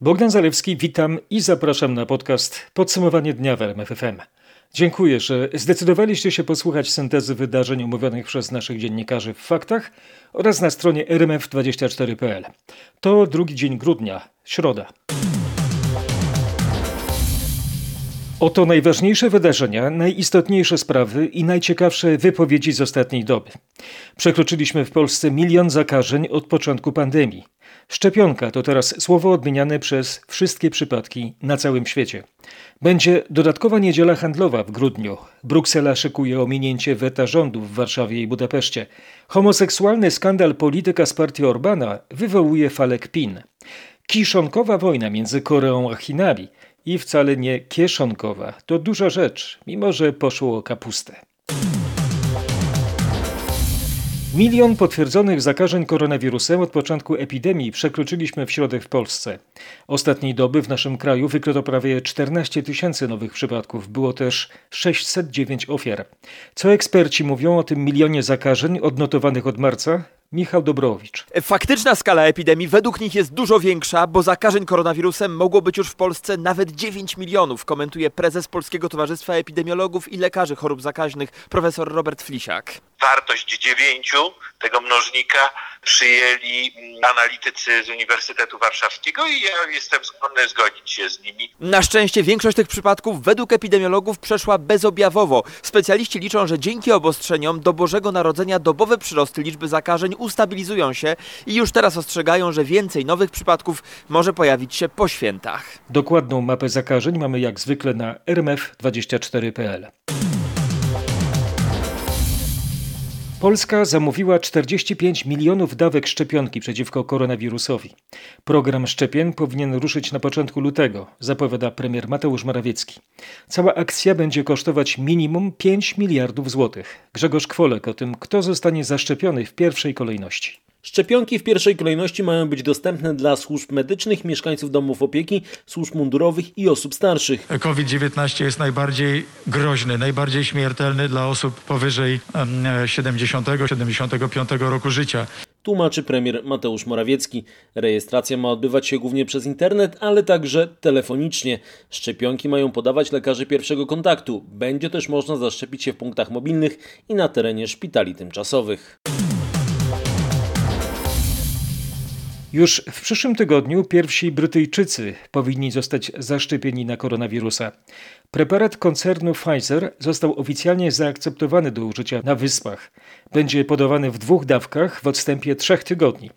Bogdan Zalewski, witam i zapraszam na podcast Podsumowanie dnia w RMFFM. Dziękuję, że zdecydowaliście się posłuchać syntezy wydarzeń omówionych przez naszych dziennikarzy w faktach oraz na stronie rmf24.pl. To drugi dzień grudnia, środa. Oto najważniejsze wydarzenia, najistotniejsze sprawy i najciekawsze wypowiedzi z ostatniej doby. Przekroczyliśmy w Polsce milion zakażeń od początku pandemii. Szczepionka to teraz słowo odmieniane przez wszystkie przypadki na całym świecie. Będzie dodatkowa niedziela handlowa w grudniu. Bruksela szykuje ominięcie weta rządu w Warszawie i Budapeszcie. Homoseksualny skandal polityka z partii Orbana wywołuje falę kpin. Kiszonkowa wojna między Koreą a Chinami i wcale nie kieszonkowa. To duża rzecz, mimo że poszło o kapustę. Milion potwierdzonych zakażeń koronawirusem od początku epidemii przekroczyliśmy w środę w Polsce. Ostatniej doby w naszym kraju wykryto prawie 14 tysięcy nowych przypadków. Było też 609 ofiar. Co eksperci mówią o tym milionie zakażeń odnotowanych od marca? Michał Dobrowicz. Faktyczna skala epidemii według nich jest dużo większa, bo zakażeń koronawirusem mogło być już w Polsce nawet 9 milionów, komentuje prezes Polskiego Towarzystwa Epidemiologów i Lekarzy Chorób Zakaźnych profesor Robert Flisiak. Wartość 9 tego mnożnika przyjęli analitycy z Uniwersytetu Warszawskiego i ja jestem skłonny zgodzić się z nimi. Na szczęście większość tych przypadków według epidemiologów przeszła bezobjawowo. Specjaliści liczą, że dzięki obostrzeniom do Bożego Narodzenia dobowe przyrosty liczby zakażeń ustabilizują się i już teraz ostrzegają, że więcej nowych przypadków może pojawić się po świętach. Dokładną mapę zakażeń mamy jak zwykle na rmf24.pl. Polska zamówiła 45 milionów dawek szczepionki przeciwko koronawirusowi. Program szczepień powinien ruszyć na początku lutego, zapowiada premier Mateusz Morawiecki. Cała akcja będzie kosztować minimum 5 miliardów złotych. Grzegorz Kwolek o tym, kto zostanie zaszczepiony w pierwszej kolejności. Szczepionki w pierwszej kolejności mają być dostępne dla służb medycznych, mieszkańców domów opieki, służb mundurowych i osób starszych. COVID-19 jest najbardziej groźny, najbardziej śmiertelny dla osób powyżej 70-75 roku życia. Tłumaczy premier Mateusz Morawiecki. Rejestracja ma odbywać się głównie przez internet, ale także telefonicznie. Szczepionki mają podawać lekarze pierwszego kontaktu. Będzie też można zaszczepić się w punktach mobilnych i na terenie szpitali tymczasowych. Już w przyszłym tygodniu pierwsi Brytyjczycy powinni zostać zaszczepieni na koronawirusa. Preparat koncernu Pfizer został oficjalnie zaakceptowany do użycia na Wyspach. Będzie podawany w dwóch dawkach w odstępie trzech tygodni.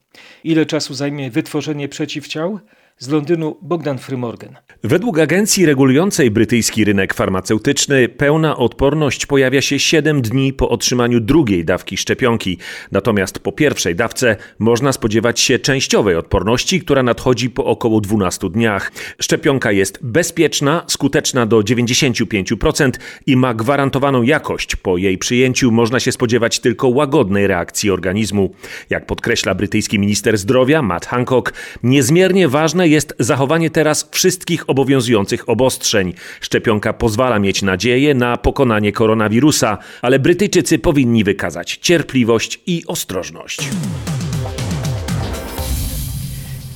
Ile czasu zajmie wytworzenie przeciwciał? Z Londynu Bogdan Frymorgan. Według agencji regulującej brytyjski rynek farmaceutyczny pełna odporność pojawia się 7 dni po otrzymaniu drugiej dawki szczepionki. Natomiast po pierwszej dawce można spodziewać się częściowej odporności, która nadchodzi po około 12 dniach. Szczepionka jest bezpieczna, skuteczna do 95% i ma gwarantowaną jakość. Po jej przyjęciu można się spodziewać tylko łagodnej reakcji organizmu. Jak podkreśla brytyjski minister zdrowia Matt Hancock, niezmiernie ważne jest zachowanie teraz wszystkich obowiązujących obostrzeń. Szczepionka pozwala mieć nadzieję na pokonanie koronawirusa, ale Brytyjczycy powinni wykazać cierpliwość i ostrożność.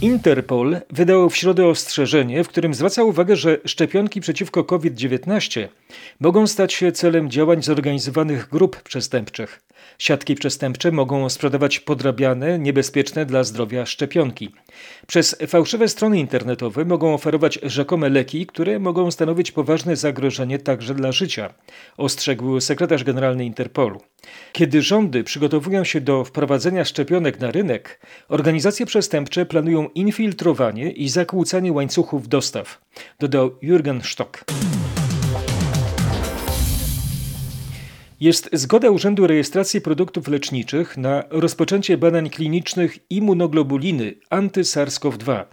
Interpol wydał w środę ostrzeżenie, w którym zwraca uwagę, że szczepionki przeciwko COVID-19 mogą stać się celem działań zorganizowanych grup przestępczych. Siatki przestępcze mogą sprzedawać podrabiane, niebezpieczne dla zdrowia szczepionki. Przez fałszywe strony internetowe mogą oferować rzekome leki, które mogą stanowić poważne zagrożenie także dla życia, ostrzegł sekretarz generalny Interpolu. Kiedy rządy przygotowują się do wprowadzenia szczepionek na rynek, organizacje przestępcze planują infiltrowanie i zakłócanie łańcuchów dostaw, dodał Jürgen Stock. Jest zgoda Urzędu Rejestracji Produktów Leczniczych na rozpoczęcie badań klinicznych immunoglobuliny anty-SARS-CoV-2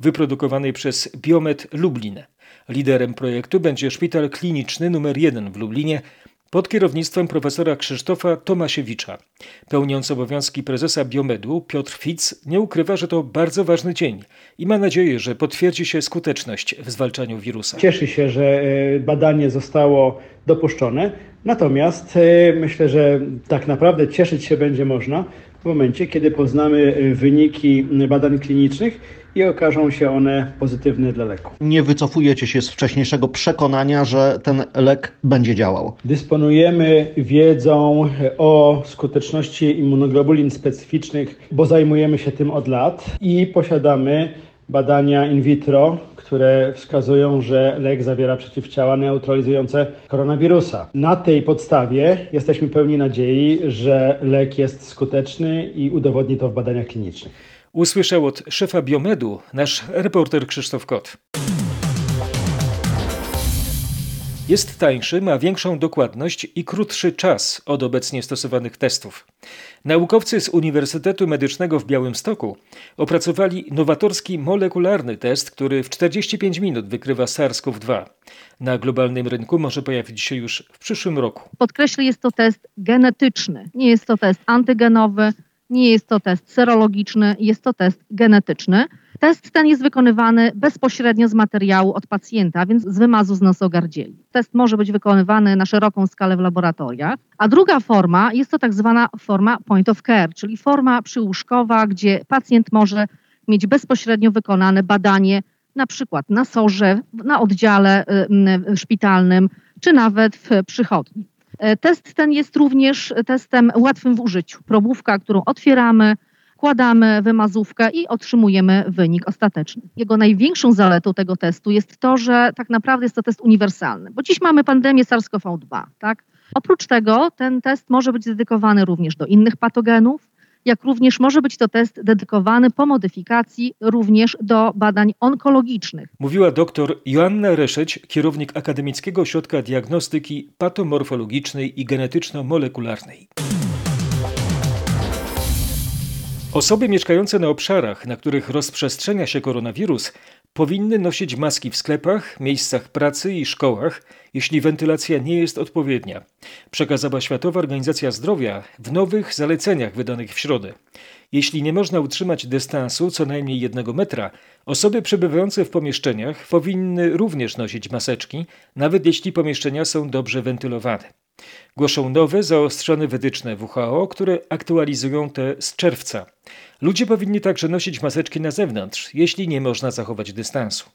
wyprodukowanej przez Biomed Lublin. Liderem projektu będzie szpital kliniczny nr 1 w Lublinie, pod kierownictwem profesora Krzysztofa Tomasiewicza. Pełniący obowiązki prezesa Biomedu Piotr Fitz nie ukrywa, że to bardzo ważny dzień i ma nadzieję, że potwierdzi się skuteczność w zwalczaniu wirusa. Cieszy się, że e, badanie zostało dopuszczone, natomiast e, myślę, że tak naprawdę cieszyć się będzie można, w momencie, kiedy poznamy wyniki badań klinicznych i okażą się one pozytywne dla leku. Nie wycofujecie się z wcześniejszego przekonania, że ten lek będzie działał. Dysponujemy wiedzą o skuteczności immunoglobulin specyficznych, bo zajmujemy się tym od lat i posiadamy badania in vitro, które wskazują, że lek zawiera przeciwciała neutralizujące koronawirusa. Na tej podstawie jesteśmy pełni nadziei, że lek jest skuteczny i udowodni to w badaniach klinicznych. Usłyszał od szefa Biomedu nasz reporter Krzysztof Kot. Jest tańszy, ma większą dokładność i krótszy czas od obecnie stosowanych testów. Naukowcy z Uniwersytetu Medycznego w Białymstoku opracowali nowatorski molekularny test, który w 45 minut wykrywa SARS-CoV-2. Na globalnym rynku może pojawić się już w przyszłym roku. Podkreślę, jest to test genetyczny, nie jest to test antygenowy, nie jest to test serologiczny, jest to test genetyczny. Test ten jest wykonywany bezpośrednio z materiału od pacjenta, więc z wymazu z nosogardzieli. Test może być wykonywany na szeroką skalę w laboratoriach. A druga forma jest to tak zwana forma point of care, czyli forma przyłóżkowa, gdzie pacjent może mieć bezpośrednio wykonane badanie na przykład na sorze, na oddziale y, szpitalnym, czy nawet w przychodni. E, test ten jest również testem łatwym w użyciu. Probówka, którą otwieramy, wkładamy wymazówkę i otrzymujemy wynik ostateczny. Jego największą zaletą tego testu jest to, że tak naprawdę jest to test uniwersalny, bo dziś mamy pandemię SARS-CoV-2. Tak? Oprócz tego ten test może być dedykowany również do innych patogenów, jak również może być to test dedykowany po modyfikacji również do badań onkologicznych. Mówiła dr Joanna Reszeć, kierownik Akademickiego Ośrodka Diagnostyki Patomorfologicznej i Genetyczno-Molekularnej. Osoby mieszkające na obszarach, na których rozprzestrzenia się koronawirus, powinny nosić maski w sklepach, miejscach pracy i szkołach, jeśli wentylacja nie jest odpowiednia. Przekazała Światowa Organizacja Zdrowia w nowych zaleceniach wydanych w środę. Jeśli nie można utrzymać dystansu co najmniej jednego metra, osoby przebywające w pomieszczeniach powinny również nosić maseczki, nawet jeśli pomieszczenia są dobrze wentylowane. Głoszą nowe, zaostrzone wytyczne WHO, które aktualizują te z czerwca. Ludzie powinni także nosić maseczki na zewnątrz, jeśli nie można zachować dystansu.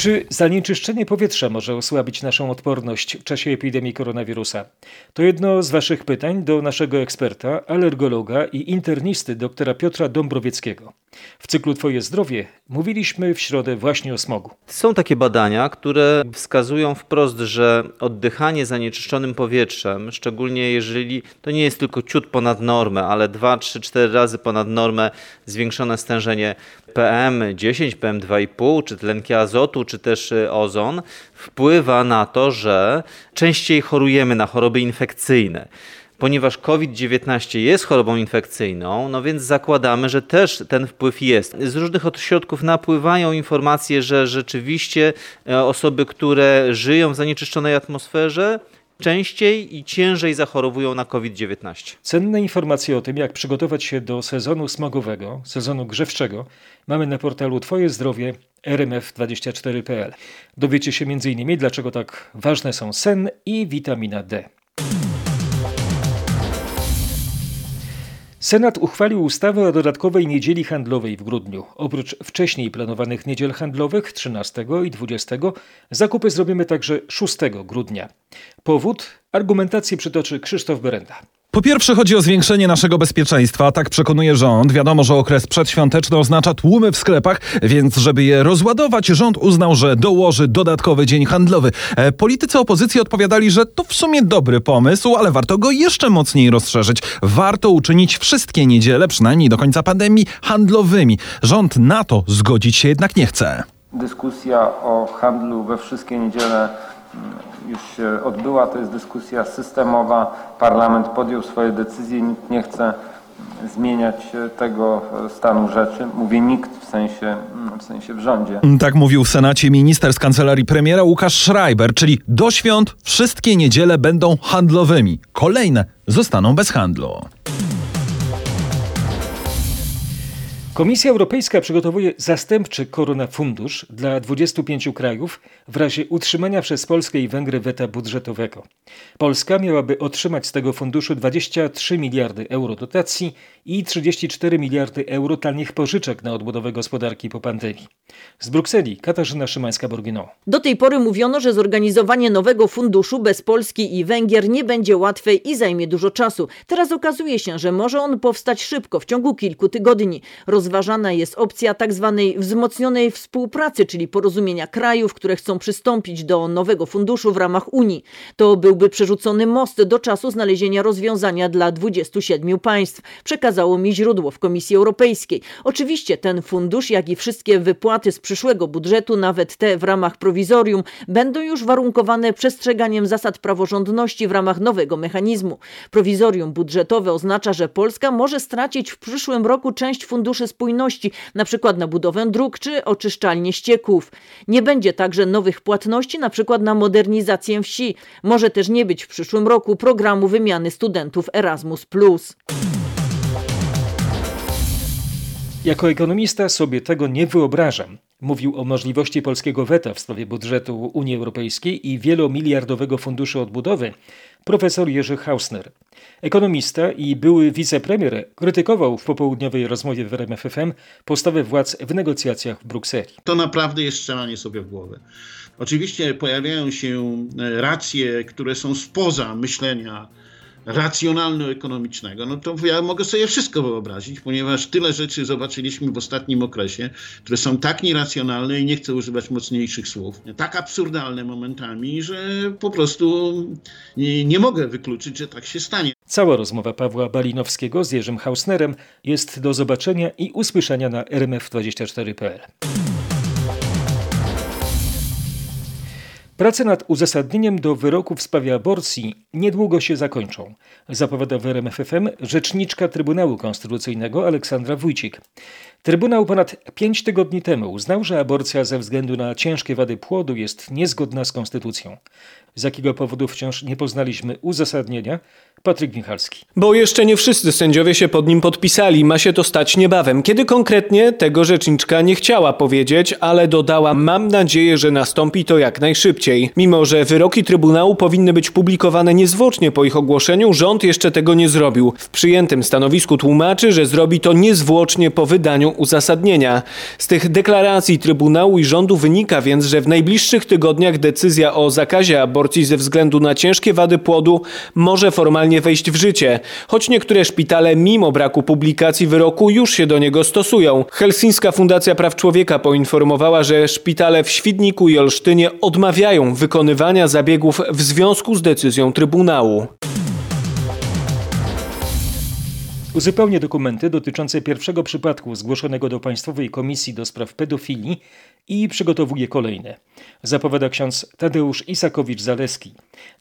Czy zanieczyszczenie powietrza może osłabić naszą odporność w czasie epidemii koronawirusa? To jedno z Waszych pytań do naszego eksperta, alergologa i internisty doktora Piotra Dąbrowieckiego. W cyklu Twoje zdrowie mówiliśmy w środę właśnie o smogu. Są takie badania, które wskazują wprost, że oddychanie zanieczyszczonym powietrzem, szczególnie jeżeli to nie jest tylko ciut ponad normę, ale 2, 3, 4 razy ponad normę zwiększone stężenie PM10, PM2,5, czy tlenki azotu, czy też y, ozon, wpływa na to, że częściej chorujemy na choroby infekcyjne ponieważ COVID-19 jest chorobą infekcyjną, no więc zakładamy, że też ten wpływ jest. Z różnych ośrodków napływają informacje, że rzeczywiście e, osoby, które żyją w zanieczyszczonej atmosferze, częściej i ciężej zachorowują na COVID-19. Cenne informacje o tym, jak przygotować się do sezonu smogowego, sezonu grzewczego, mamy na portalu Twoje zdrowie rmf24.pl. Dowiecie się m.in. dlaczego tak ważne są sen i witamina D. Senat uchwalił ustawę o dodatkowej niedzieli handlowej w grudniu. Oprócz wcześniej planowanych niedziel handlowych 13 i 20, zakupy zrobimy także 6 grudnia. Powód? Argumentację przytoczy Krzysztof Berenda. Po pierwsze chodzi o zwiększenie naszego bezpieczeństwa, tak przekonuje rząd. Wiadomo, że okres przedświąteczny oznacza tłumy w sklepach, więc żeby je rozładować, rząd uznał, że dołoży dodatkowy dzień handlowy. E, politycy opozycji odpowiadali, że to w sumie dobry pomysł, ale warto go jeszcze mocniej rozszerzyć. Warto uczynić wszystkie niedziele, przynajmniej do końca pandemii, handlowymi. Rząd na to zgodzić się jednak nie chce. Dyskusja o handlu we wszystkie niedziele już się odbyła. To jest dyskusja systemowa. Parlament podjął swoje decyzje. Nikt nie chce zmieniać tego stanu rzeczy. Mówię nikt w sensie, w sensie w rządzie. Tak mówił w Senacie minister z kancelarii premiera Łukasz Schreiber, czyli do świąt wszystkie niedziele będą handlowymi. Kolejne zostaną bez handlu. Komisja Europejska przygotowuje zastępczy koronafundusz dla 25 krajów w razie utrzymania przez Polskę i Węgry weta budżetowego. Polska miałaby otrzymać z tego funduszu 23 miliardy euro dotacji i 34 miliardy euro tanich pożyczek na odbudowę gospodarki po pandemii. Z Brukseli Katarzyna Szymańska-Borgino. Do tej pory mówiono, że zorganizowanie nowego funduszu bez Polski i Węgier nie będzie łatwe i zajmie dużo czasu. Teraz okazuje się, że może on powstać szybko, w ciągu kilku tygodni. Rozważana jest opcja tzw. Tak wzmocnionej współpracy, czyli porozumienia krajów, które chcą przystąpić do nowego funduszu w ramach Unii. To byłby przerzucony most do czasu znalezienia rozwiązania dla 27 państw, przekazało mi źródło w Komisji Europejskiej. Oczywiście ten fundusz, jak i wszystkie wypłaty z przyszłego budżetu, nawet te w ramach prowizorium, będą już warunkowane przestrzeganiem zasad praworządności w ramach nowego mechanizmu. Prowizorium budżetowe oznacza, że Polska może stracić w przyszłym roku część funduszy spójności, na przykład na budowę dróg czy oczyszczalnie ścieków. Nie będzie także nowych płatności, na przykład na modernizację wsi. Może też nie być w przyszłym roku programu wymiany studentów Erasmus+. Jako ekonomista sobie tego nie wyobrażam. Mówił o możliwości polskiego weta w sprawie budżetu Unii Europejskiej i wielomiliardowego funduszu odbudowy profesor Jerzy Hausner. Ekonomista i były wicepremier krytykował w popołudniowej rozmowie w RMFFM postawę władz w negocjacjach w Brukseli. To naprawdę jest strzelanie sobie w głowę. Oczywiście pojawiają się racje, które są spoza myślenia racjonalno-ekonomicznego, no to ja mogę sobie wszystko wyobrazić, ponieważ tyle rzeczy zobaczyliśmy w ostatnim okresie, które są tak nieracjonalne i nie chcę używać mocniejszych słów, tak absurdalne momentami, że po prostu nie, nie mogę wykluczyć, że tak się stanie. Cała rozmowa Pawła Balinowskiego z Jerzym Hausnerem jest do zobaczenia i usłyszenia na rmf24.pl. Prace nad uzasadnieniem do wyroku w sprawie aborcji niedługo się zakończą, zapowiada w RMFFM rzeczniczka Trybunału Konstytucyjnego Aleksandra Wójcik. Trybunał ponad pięć tygodni temu uznał, że aborcja ze względu na ciężkie wady płodu jest niezgodna z konstytucją. Z jakiego powodu wciąż nie poznaliśmy uzasadnienia? Patryk Michalski. Bo jeszcze nie wszyscy sędziowie się pod nim podpisali. Ma się to stać niebawem. Kiedy konkretnie, tego rzeczniczka nie chciała powiedzieć, ale dodała: Mam nadzieję, że nastąpi to jak najszybciej. Mimo, że wyroki Trybunału powinny być publikowane niezwłocznie po ich ogłoszeniu, rząd jeszcze tego nie zrobił. W przyjętym stanowisku tłumaczy, że zrobi to niezwłocznie po wydaniu uzasadnienia. Z tych deklaracji Trybunału i rządu wynika więc, że w najbliższych tygodniach decyzja o zakazie aborcji ze względu na ciężkie wady płodu może formalnie wejść w życie, choć niektóre szpitale mimo braku publikacji wyroku już się do niego stosują. Helsińska Fundacja Praw Człowieka poinformowała, że szpitale w Świdniku i Olsztynie odmawiają wykonywania zabiegów w związku z decyzją Trybunału. Uzupełnię dokumenty dotyczące pierwszego przypadku zgłoszonego do Państwowej Komisji do Spraw Pedofilii i przygotowuje kolejne. Zapowiada ksiądz Tadeusz Isakowicz-Zaleski.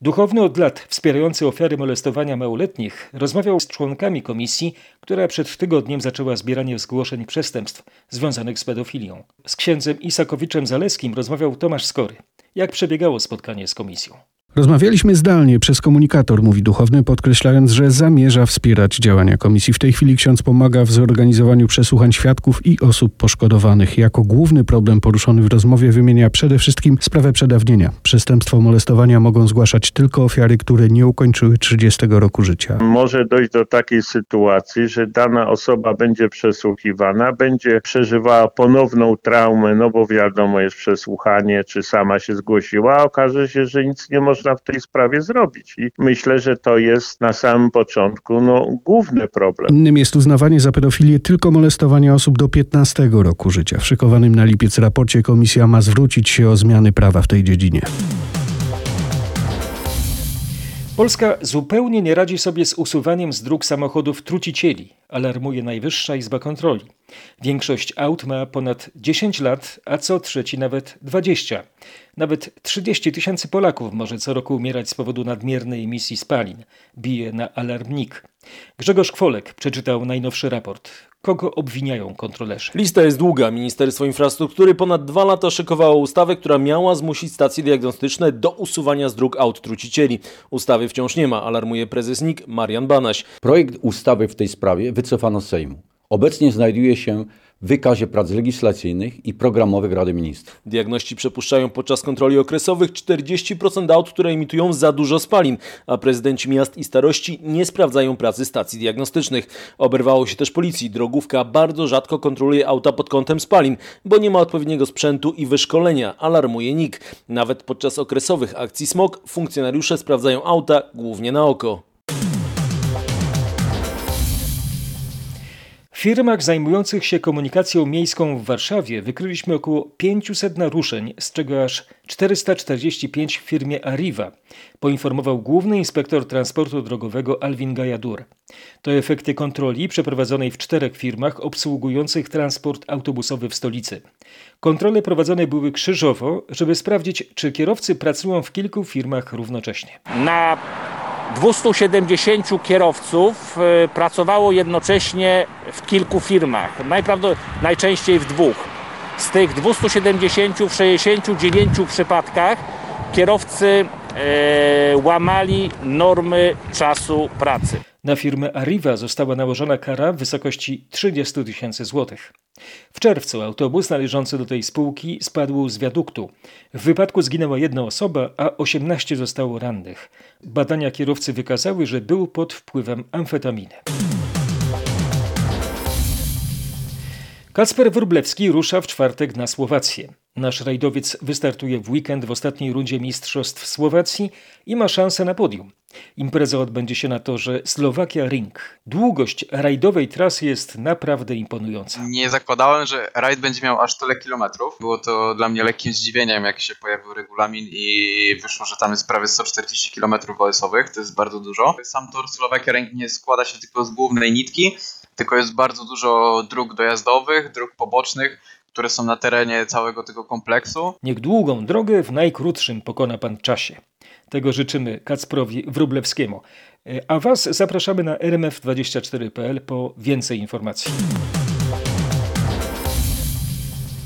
Duchowny od lat wspierający ofiary molestowania małoletnich rozmawiał z członkami komisji, która przed tygodniem zaczęła zbieranie zgłoszeń przestępstw związanych z pedofilią. Z księdzem Isakowiczem-Zaleskim rozmawiał Tomasz Skory. Jak przebiegało spotkanie z komisją? Rozmawialiśmy zdalnie przez komunikator, mówi duchowny, podkreślając, że zamierza wspierać działania komisji. W tej chwili ksiądz pomaga w zorganizowaniu przesłuchań świadków i osób poszkodowanych. Jako główny problem poruszony w rozmowie wymienia przede wszystkim sprawę przedawnienia. Przestępstwo molestowania mogą zgłaszać tylko ofiary, które nie ukończyły 30 roku życia. Może dojść do takiej sytuacji, że dana osoba będzie przesłuchiwana, będzie przeżywała ponowną traumę, no bo wiadomo, jest przesłuchanie, czy sama się zgłosiła, a okaże się, że nic nie może można w tej sprawie zrobić. I myślę, że to jest na samym początku no, główny problem. Innym jest uznawanie za pedofilię tylko molestowania osób do 15 roku życia. W szykowanym na lipiec raporcie komisja ma zwrócić się o zmiany prawa w tej dziedzinie. Polska zupełnie nie radzi sobie z usuwaniem z dróg samochodów trucicieli, alarmuje Najwyższa Izba Kontroli. Większość aut ma ponad 10 lat, a co trzeci nawet 20. Nawet 30 tysięcy Polaków może co roku umierać z powodu nadmiernej emisji spalin, bije na alarmnik. Grzegorz Kwolek przeczytał najnowszy raport. Kogo obwiniają kontrolerzy? Lista jest długa. Ministerstwo Infrastruktury ponad dwa lata szykowało ustawę, która miała zmusić stacje diagnostyczne do usuwania z dróg aut trucicieli. Ustawy wciąż nie ma, alarmuje prezes NIK Marian Banaś. Projekt ustawy w tej sprawie wycofano z Sejmu. obecnie znajduje się wykazie prac legislacyjnych i programowych Rady Ministrów. Diagności przepuszczają podczas kontroli okresowych 40% aut, które emitują za dużo spalin, a prezydenci miast i starości nie sprawdzają pracy stacji diagnostycznych. Oberwało się też policji. Drogówka bardzo rzadko kontroluje auta pod kątem spalin, bo nie ma odpowiedniego sprzętu i wyszkolenia, alarmuje NIK. Nawet podczas okresowych akcji SMOK funkcjonariusze sprawdzają auta głównie na oko. Firmach zajmujących się komunikacją miejską w Warszawie wykryliśmy około 500 naruszeń, z czego aż 445 w firmie Arriva, poinformował główny inspektor transportu drogowego Alvin Gajadur. To efekty kontroli przeprowadzonej w czterech firmach obsługujących transport autobusowy w stolicy. Kontrole prowadzone były krzyżowo, żeby sprawdzić, czy kierowcy pracują w kilku firmach równocześnie. Na 270 kierowców y, pracowało jednocześnie w kilku firmach, najczęściej w dwóch. Z tych 270 w 69 przypadkach kierowcy e, łamali normy czasu pracy. Na firmę Arriva została nałożona kara w wysokości 30 tysięcy złotych. W czerwcu autobus należący do tej spółki spadł z wiaduktu. W wypadku zginęła jedna osoba, a 18 zostało rannych. Badania kierowcy wykazały, że był pod wpływem amfetaminy. Kacper Wróblewski rusza w czwartek na Słowację. Nasz rajdowiec wystartuje w weekend w ostatniej rundzie Mistrzostw Słowacji i ma szansę na podium. Impreza odbędzie się na torze Slowakia Ring. Długość rajdowej trasy jest naprawdę imponująca. Nie zakładałem, że rajd będzie miał aż tyle kilometrów. Było to dla mnie lekkim zdziwieniem, jak się pojawił regulamin i wyszło, że tam jest prawie 140 km OS-owych. To jest bardzo dużo. Sam tor Slowakia Ring nie składa się tylko z głównej nitki, tylko jest bardzo dużo dróg dojazdowych, dróg pobocznych, które są na terenie całego tego kompleksu. Niech długą drogę w najkrótszym pokona pan czasie. Tego życzymy Kacprowi Wróblewskiemu. A Was zapraszamy na rmf24.pl po więcej informacji.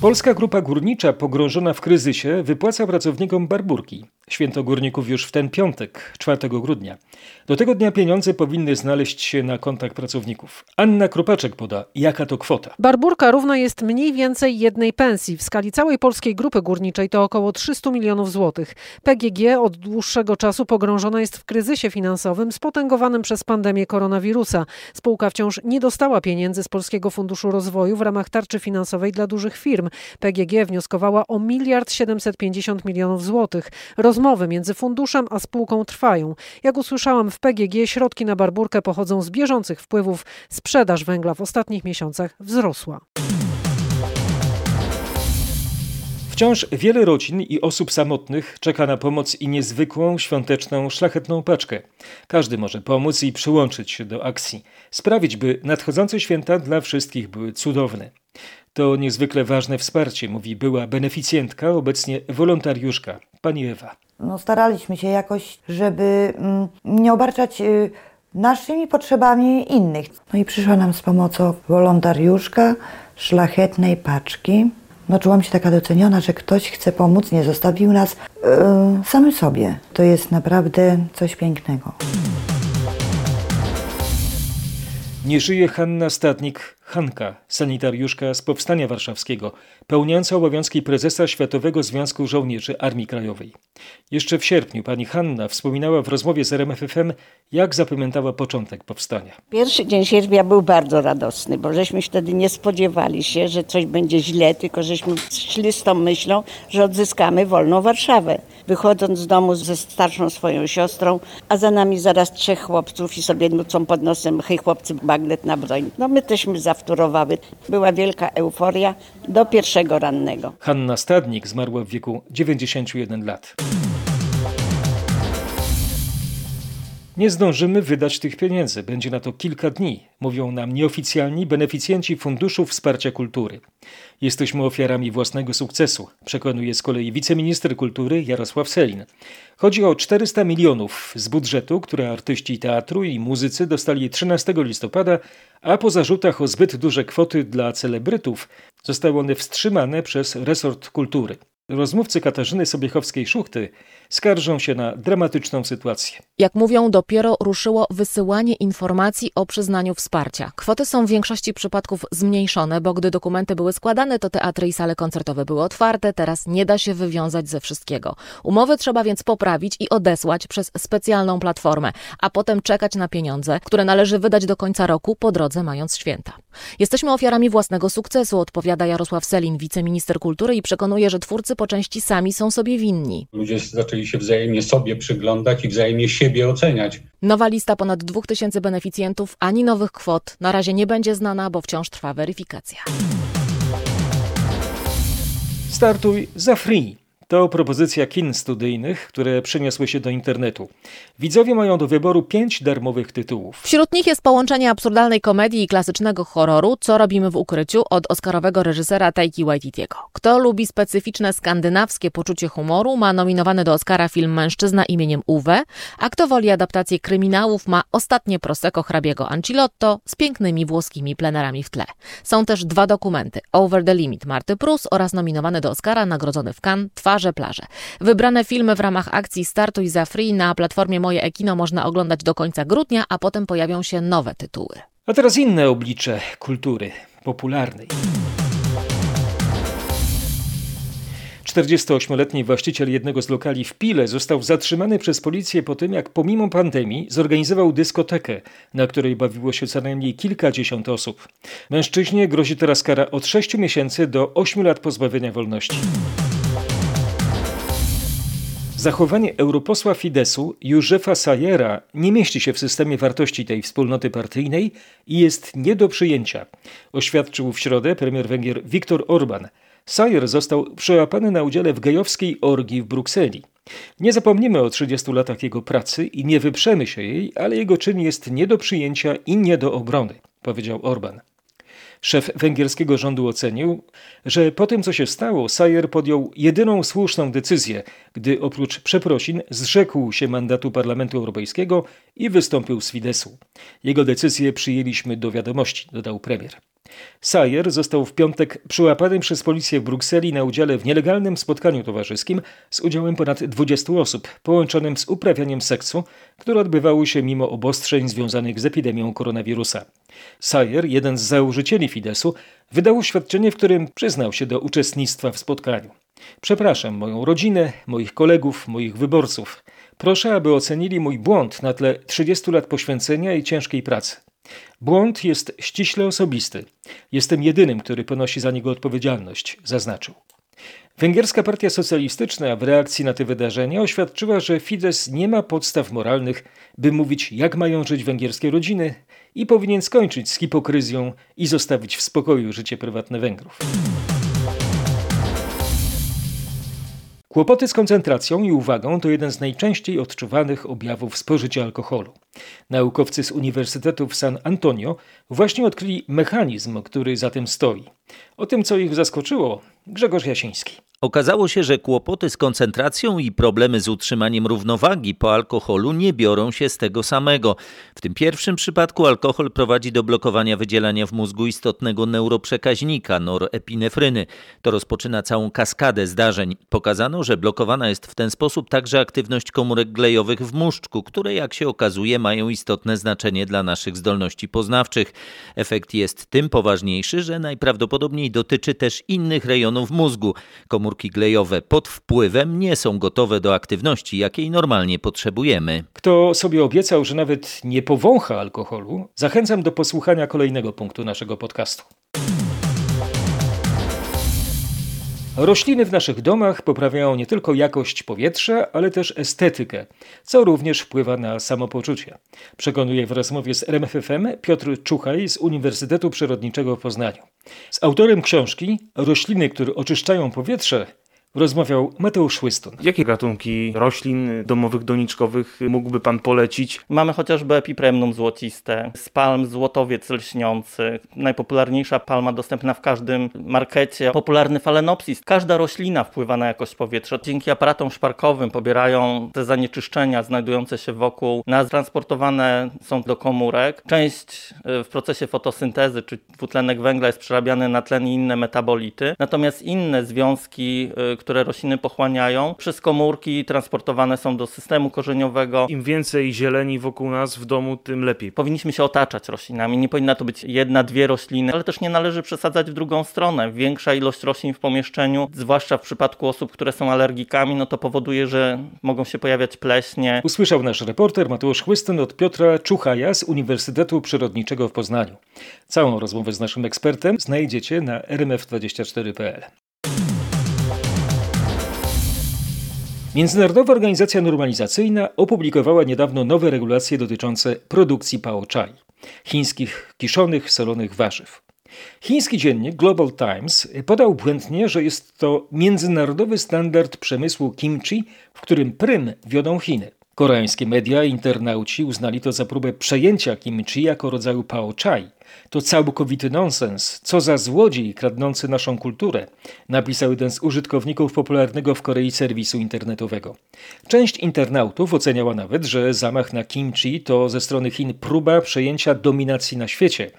Polska Grupa Górnicza pogrążona w kryzysie wypłaca pracownikom barburki. Święto górników już w ten piątek, 4 grudnia. Do tego dnia pieniądze powinny znaleźć się na kontach pracowników. Anna Kropaczek poda, jaka to kwota. Barburka równa jest mniej więcej jednej pensji. W skali całej polskiej grupy górniczej to około 300 milionów złotych. PGG od dłuższego czasu pogrążona jest w kryzysie finansowym spotęgowanym przez pandemię koronawirusa. Spółka wciąż nie dostała pieniędzy z Polskiego Funduszu Rozwoju w ramach tarczy finansowej dla dużych firm. PGG wnioskowała o miliard 750 milionów złotych. Rozmowy między funduszem a spółką trwają. Jak usłyszałam w PGG, środki na barburkę pochodzą z bieżących wpływów. Sprzedaż węgla w ostatnich miesiącach wzrosła. Wciąż wiele rodzin i osób samotnych czeka na pomoc i niezwykłą, świąteczną, szlachetną paczkę. Każdy może pomóc i przyłączyć się do akcji. Sprawić, by nadchodzące święta dla wszystkich były cudowne. To niezwykle ważne wsparcie, mówi była beneficjentka, obecnie wolontariuszka, pani Ewa. No, staraliśmy się jakoś, żeby mm, nie obarczać y, naszymi potrzebami innych. No i przyszła nam z pomocą wolontariuszka szlachetnej paczki. No czułam się taka doceniona, że ktoś chce pomóc, nie zostawił nas yy, samym sobie. To jest naprawdę coś pięknego. Nie żyje Hanna Stadnik, Hanka, sanitariuszka z Powstania Warszawskiego, pełniąca obowiązki prezesa Światowego Związku Żołnierzy Armii Krajowej. Jeszcze w sierpniu pani Hanna wspominała w rozmowie z RMFFM, jak zapamiętała początek powstania. Pierwszy dzień sierpnia był bardzo radosny, bo żeśmy wtedy nie spodziewali się, że coś będzie źle, tylko żeśmy szli z tą myślą, że odzyskamy wolną Warszawę. Wychodząc z domu ze starszą swoją siostrą, a za nami zaraz trzech chłopców i sobie nucą pod nosem, hej chłopcy, bagnet na broń. No my teśmy Była wielka euforia do pierwszego rannego. Hanna Stadnik zmarła w wieku 91 lat. Nie zdążymy wydać tych pieniędzy, będzie na to kilka dni, mówią nam nieoficjalni beneficjenci Funduszu Wsparcia Kultury. Jesteśmy ofiarami własnego sukcesu, przekonuje z kolei wiceminister kultury Jarosław Selin. Chodzi o 400 milionów z budżetu, które artyści teatru i muzycy dostali 13 listopada, a po zarzutach o zbyt duże kwoty dla celebrytów zostały one wstrzymane przez resort kultury. Rozmówcy Katarzyny Sobiechowskiej-Szuchty skarżą się na dramatyczną sytuację. Jak mówią, dopiero ruszyło wysyłanie informacji o przyznaniu wsparcia. Kwoty są w większości przypadków zmniejszone, bo gdy dokumenty były składane, to teatry i sale koncertowe były otwarte, teraz nie da się wywiązać ze wszystkiego. Umowy trzeba więc poprawić i odesłać przez specjalną platformę, a potem czekać na pieniądze, które należy wydać do końca roku, po drodze mając święta. Jesteśmy ofiarami własnego sukcesu, odpowiada Jarosław Selin, wiceminister kultury i przekonuje, że twórcy po części sami są sobie winni. Ludzie zaczęli się wzajemnie sobie przyglądać i wzajemnie siebie oceniać. Nowa lista ponad 2000 beneficjentów, ani nowych kwot na razie nie będzie znana, bo wciąż trwa weryfikacja. Startuj za free. To propozycja kin studyjnych, które przeniosły się do internetu. Widzowie mają do wyboru pięć darmowych tytułów. Wśród nich jest połączenie absurdalnej komedii i klasycznego horroru Co robimy w ukryciu od oscarowego reżysera Taiki Waititiego. Kto lubi specyficzne skandynawskie poczucie humoru, ma nominowany do Oscara film Mężczyzna imieniem Uwe, a kto woli adaptację kryminałów, ma Ostatnie Prosecco hrabiego Ancilotto z pięknymi włoskimi plenerami w tle. Są też dwa dokumenty Over the Limit Marty Prus oraz nominowany do Oscara nagrodzony w Cannes Twarze Plaże. Wybrane filmy w ramach akcji Startuj za Free na platformie Moje Ekino można oglądać do końca grudnia, a potem pojawią się nowe tytuły. A teraz inne oblicze kultury popularnej. 48-letni właściciel jednego z lokali w Pile został zatrzymany przez policję po tym, jak pomimo pandemii zorganizował dyskotekę, na której bawiło się co najmniej kilkadziesiąt osób. Mężczyźnie grozi teraz kara od 6 miesięcy do 8 lat pozbawienia wolności. Zachowanie europosła Fidesu Józefa Sajera nie mieści się w systemie wartości tej wspólnoty partyjnej i jest nie do przyjęcia, oświadczył w środę premier Węgier Viktor Orban. Sajer został przełapany na udziale w gejowskiej orgii w Brukseli. Nie zapomnimy o 30 latach jego pracy i nie wyprzemy się jej, ale jego czyn jest nie do przyjęcia i nie do obrony, powiedział Orban. Szef węgierskiego rządu ocenił, że po tym, co się stało, Sajer podjął jedyną słuszną decyzję, gdy oprócz przeprosin zrzekł się mandatu Parlamentu Europejskiego i wystąpił z Fidesu. Jego decyzję przyjęliśmy do wiadomości, dodał premier. Sayer został w piątek przyłapany przez policję w Brukseli na udziale w nielegalnym spotkaniu towarzyskim z udziałem ponad 20 osób, połączonym z uprawianiem seksu, które odbywały się mimo obostrzeń związanych z epidemią koronawirusa. Sayer, jeden z założycieli Fidesu, wydał oświadczenie, w którym przyznał się do uczestnictwa w spotkaniu. Przepraszam moją rodzinę, moich kolegów, moich wyborców. Proszę, aby ocenili mój błąd na tle 30 lat poświęcenia i ciężkiej pracy. Błąd jest ściśle osobisty. Jestem jedynym, który ponosi za niego odpowiedzialność, zaznaczył. Węgierska Partia Socjalistyczna w reakcji na te wydarzenia oświadczyła, że Fidesz nie ma podstaw moralnych, by mówić, jak mają żyć węgierskie rodziny i powinien skończyć z hipokryzją i zostawić w spokoju życie prywatne Węgrów. Kłopoty z koncentracją i uwagą to jeden z najczęściej odczuwanych objawów spożycia alkoholu. Naukowcy z Uniwersytetu w San Antonio właśnie odkryli mechanizm, który za tym stoi. O tym, co ich zaskoczyło, Grzegorz Jasiński. Okazało się, że kłopoty z koncentracją i problemy z utrzymaniem równowagi po alkoholu nie biorą się z tego samego. W tym pierwszym przypadku alkohol prowadzi do blokowania wydzielania w mózgu istotnego neuroprzekaźnika norepinefryny. To rozpoczyna całą kaskadę zdarzeń. Pokazano, że blokowana jest w ten sposób także aktywność komórek glejowych w muszczku, które jak się okazuje mają istotne znaczenie dla naszych zdolności poznawczych. Efekt jest tym poważniejszy, że najprawdopodobniej dotyczy też innych rejonów mózgu. Komórki glejowe pod wpływem nie są gotowe do aktywności, jakiej normalnie potrzebujemy. Kto sobie obiecał, że nawet nie powącha alkoholu, zachęcam do posłuchania kolejnego punktu naszego podcastu. Rośliny w naszych domach poprawiają nie tylko jakość powietrza, ale też estetykę, co również wpływa na samopoczucie. Przekonuje w rozmowie z RMFFM Piotr Czuchaj z Uniwersytetu Przyrodniczego w Poznaniu. Z autorem książki Rośliny, które oczyszczają powietrze rozmawiał Mateusz Łystun. Jakie gatunki roślin domowych, doniczkowych mógłby Pan polecić? Mamy chociażby epipremnum złociste, z palm złotowiec lśniący, najpopularniejsza palma dostępna w każdym markecie, popularny falenopsis. Każda roślina wpływa na jakość powietrza. Dzięki aparatom szparkowym pobierają te zanieczyszczenia znajdujące się wokół nas, transportowane są do komórek. Część w procesie fotosyntezy, czy dwutlenek węgla jest przerabiany na tlen i inne metabolity, natomiast inne związki, które rośliny pochłaniają, przez komórki transportowane są do systemu korzeniowego. Im więcej zieleni wokół nas w domu, tym lepiej. Powinniśmy się otaczać roślinami. Nie powinna to być jedna, dwie rośliny, ale też nie należy przesadzać w drugą stronę. Większa ilość roślin w pomieszczeniu, zwłaszcza w przypadku osób, które są alergikami, no to powoduje, że mogą się pojawiać pleśnie. Usłyszał nasz reporter Mateusz Chłystyn od Piotra Czuchaja z Uniwersytetu Przyrodniczego w Poznaniu. Całą rozmowę z naszym ekspertem znajdziecie na rmf24.pl. Międzynarodowa Organizacja Normalizacyjna opublikowała niedawno nowe regulacje dotyczące produkcji pao chai, chińskich kiszonych, solonych warzyw. Chiński dziennik Global Times podał błędnie, że jest to międzynarodowy standard przemysłu kimchi, w którym prym wiodą Chiny. Koreańskie media i internauci uznali to za próbę przejęcia kimchi jako rodzaju pao chai. To całkowity nonsens. Co za złodziej kradnący naszą kulturę, napisał jeden z użytkowników popularnego w Korei serwisu internetowego. Część internautów oceniała nawet, że zamach na kimchi to ze strony Chin próba przejęcia dominacji na świecie.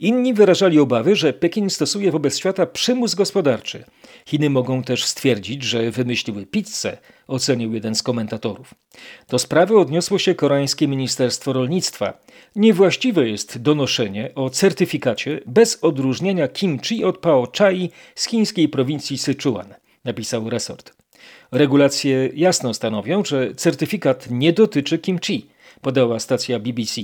Inni wyrażali obawy, że Pekin stosuje wobec świata przymus gospodarczy. Chiny mogą też stwierdzić, że wymyśliły pizzę, ocenił jeden z komentatorów. Do sprawy odniosło się koreańskie Ministerstwo Rolnictwa. Niewłaściwe jest donoszenie o certyfikacie bez odróżniania kimchi od pao chai z chińskiej prowincji Sichuan, napisał resort. Regulacje jasno stanowią, że certyfikat nie dotyczy kimchi, podała stacja BBC.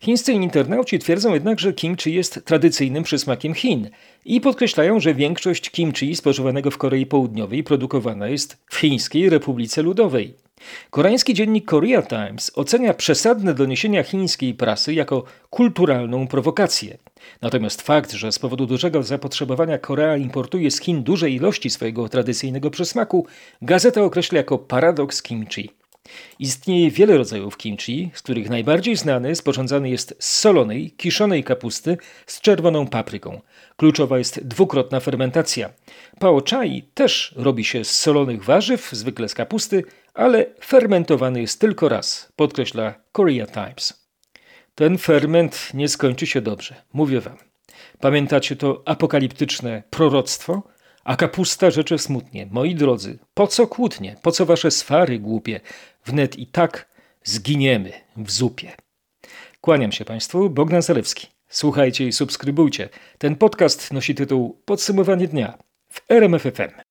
Chińscy internauci twierdzą jednak, że kimchi jest tradycyjnym przysmakiem Chin i podkreślają, że większość kimchi spożywanego w Korei Południowej produkowana jest w Chińskiej Republice Ludowej. Koreański dziennik Korea Times ocenia przesadne doniesienia chińskiej prasy jako kulturalną prowokację. Natomiast fakt, że z powodu dużego zapotrzebowania Korea importuje z Chin duże ilości swojego tradycyjnego przysmaku, gazeta określa jako paradoks kimchi. Istnieje wiele rodzajów kimchi, z których najbardziej znany sporządzany jest z solonej, kiszonej kapusty z czerwoną papryką. Kluczowa jest dwukrotna fermentacja. Pao chai też robi się z solonych warzyw, zwykle z kapusty, ale fermentowany jest tylko raz, podkreśla Korea Times. Ten ferment nie skończy się dobrze, mówię wam. Pamiętacie to apokaliptyczne proroctwo? A kapusta rzeczy smutnie. Moi drodzy, po co kłótnie? Po co wasze swary głupie? Wnet i tak zginiemy w zupie. Kłaniam się Państwu, Bogdan Zalewski. Słuchajcie i subskrybujcie. Ten podcast nosi tytuł Podsumowanie dnia w RMFFM.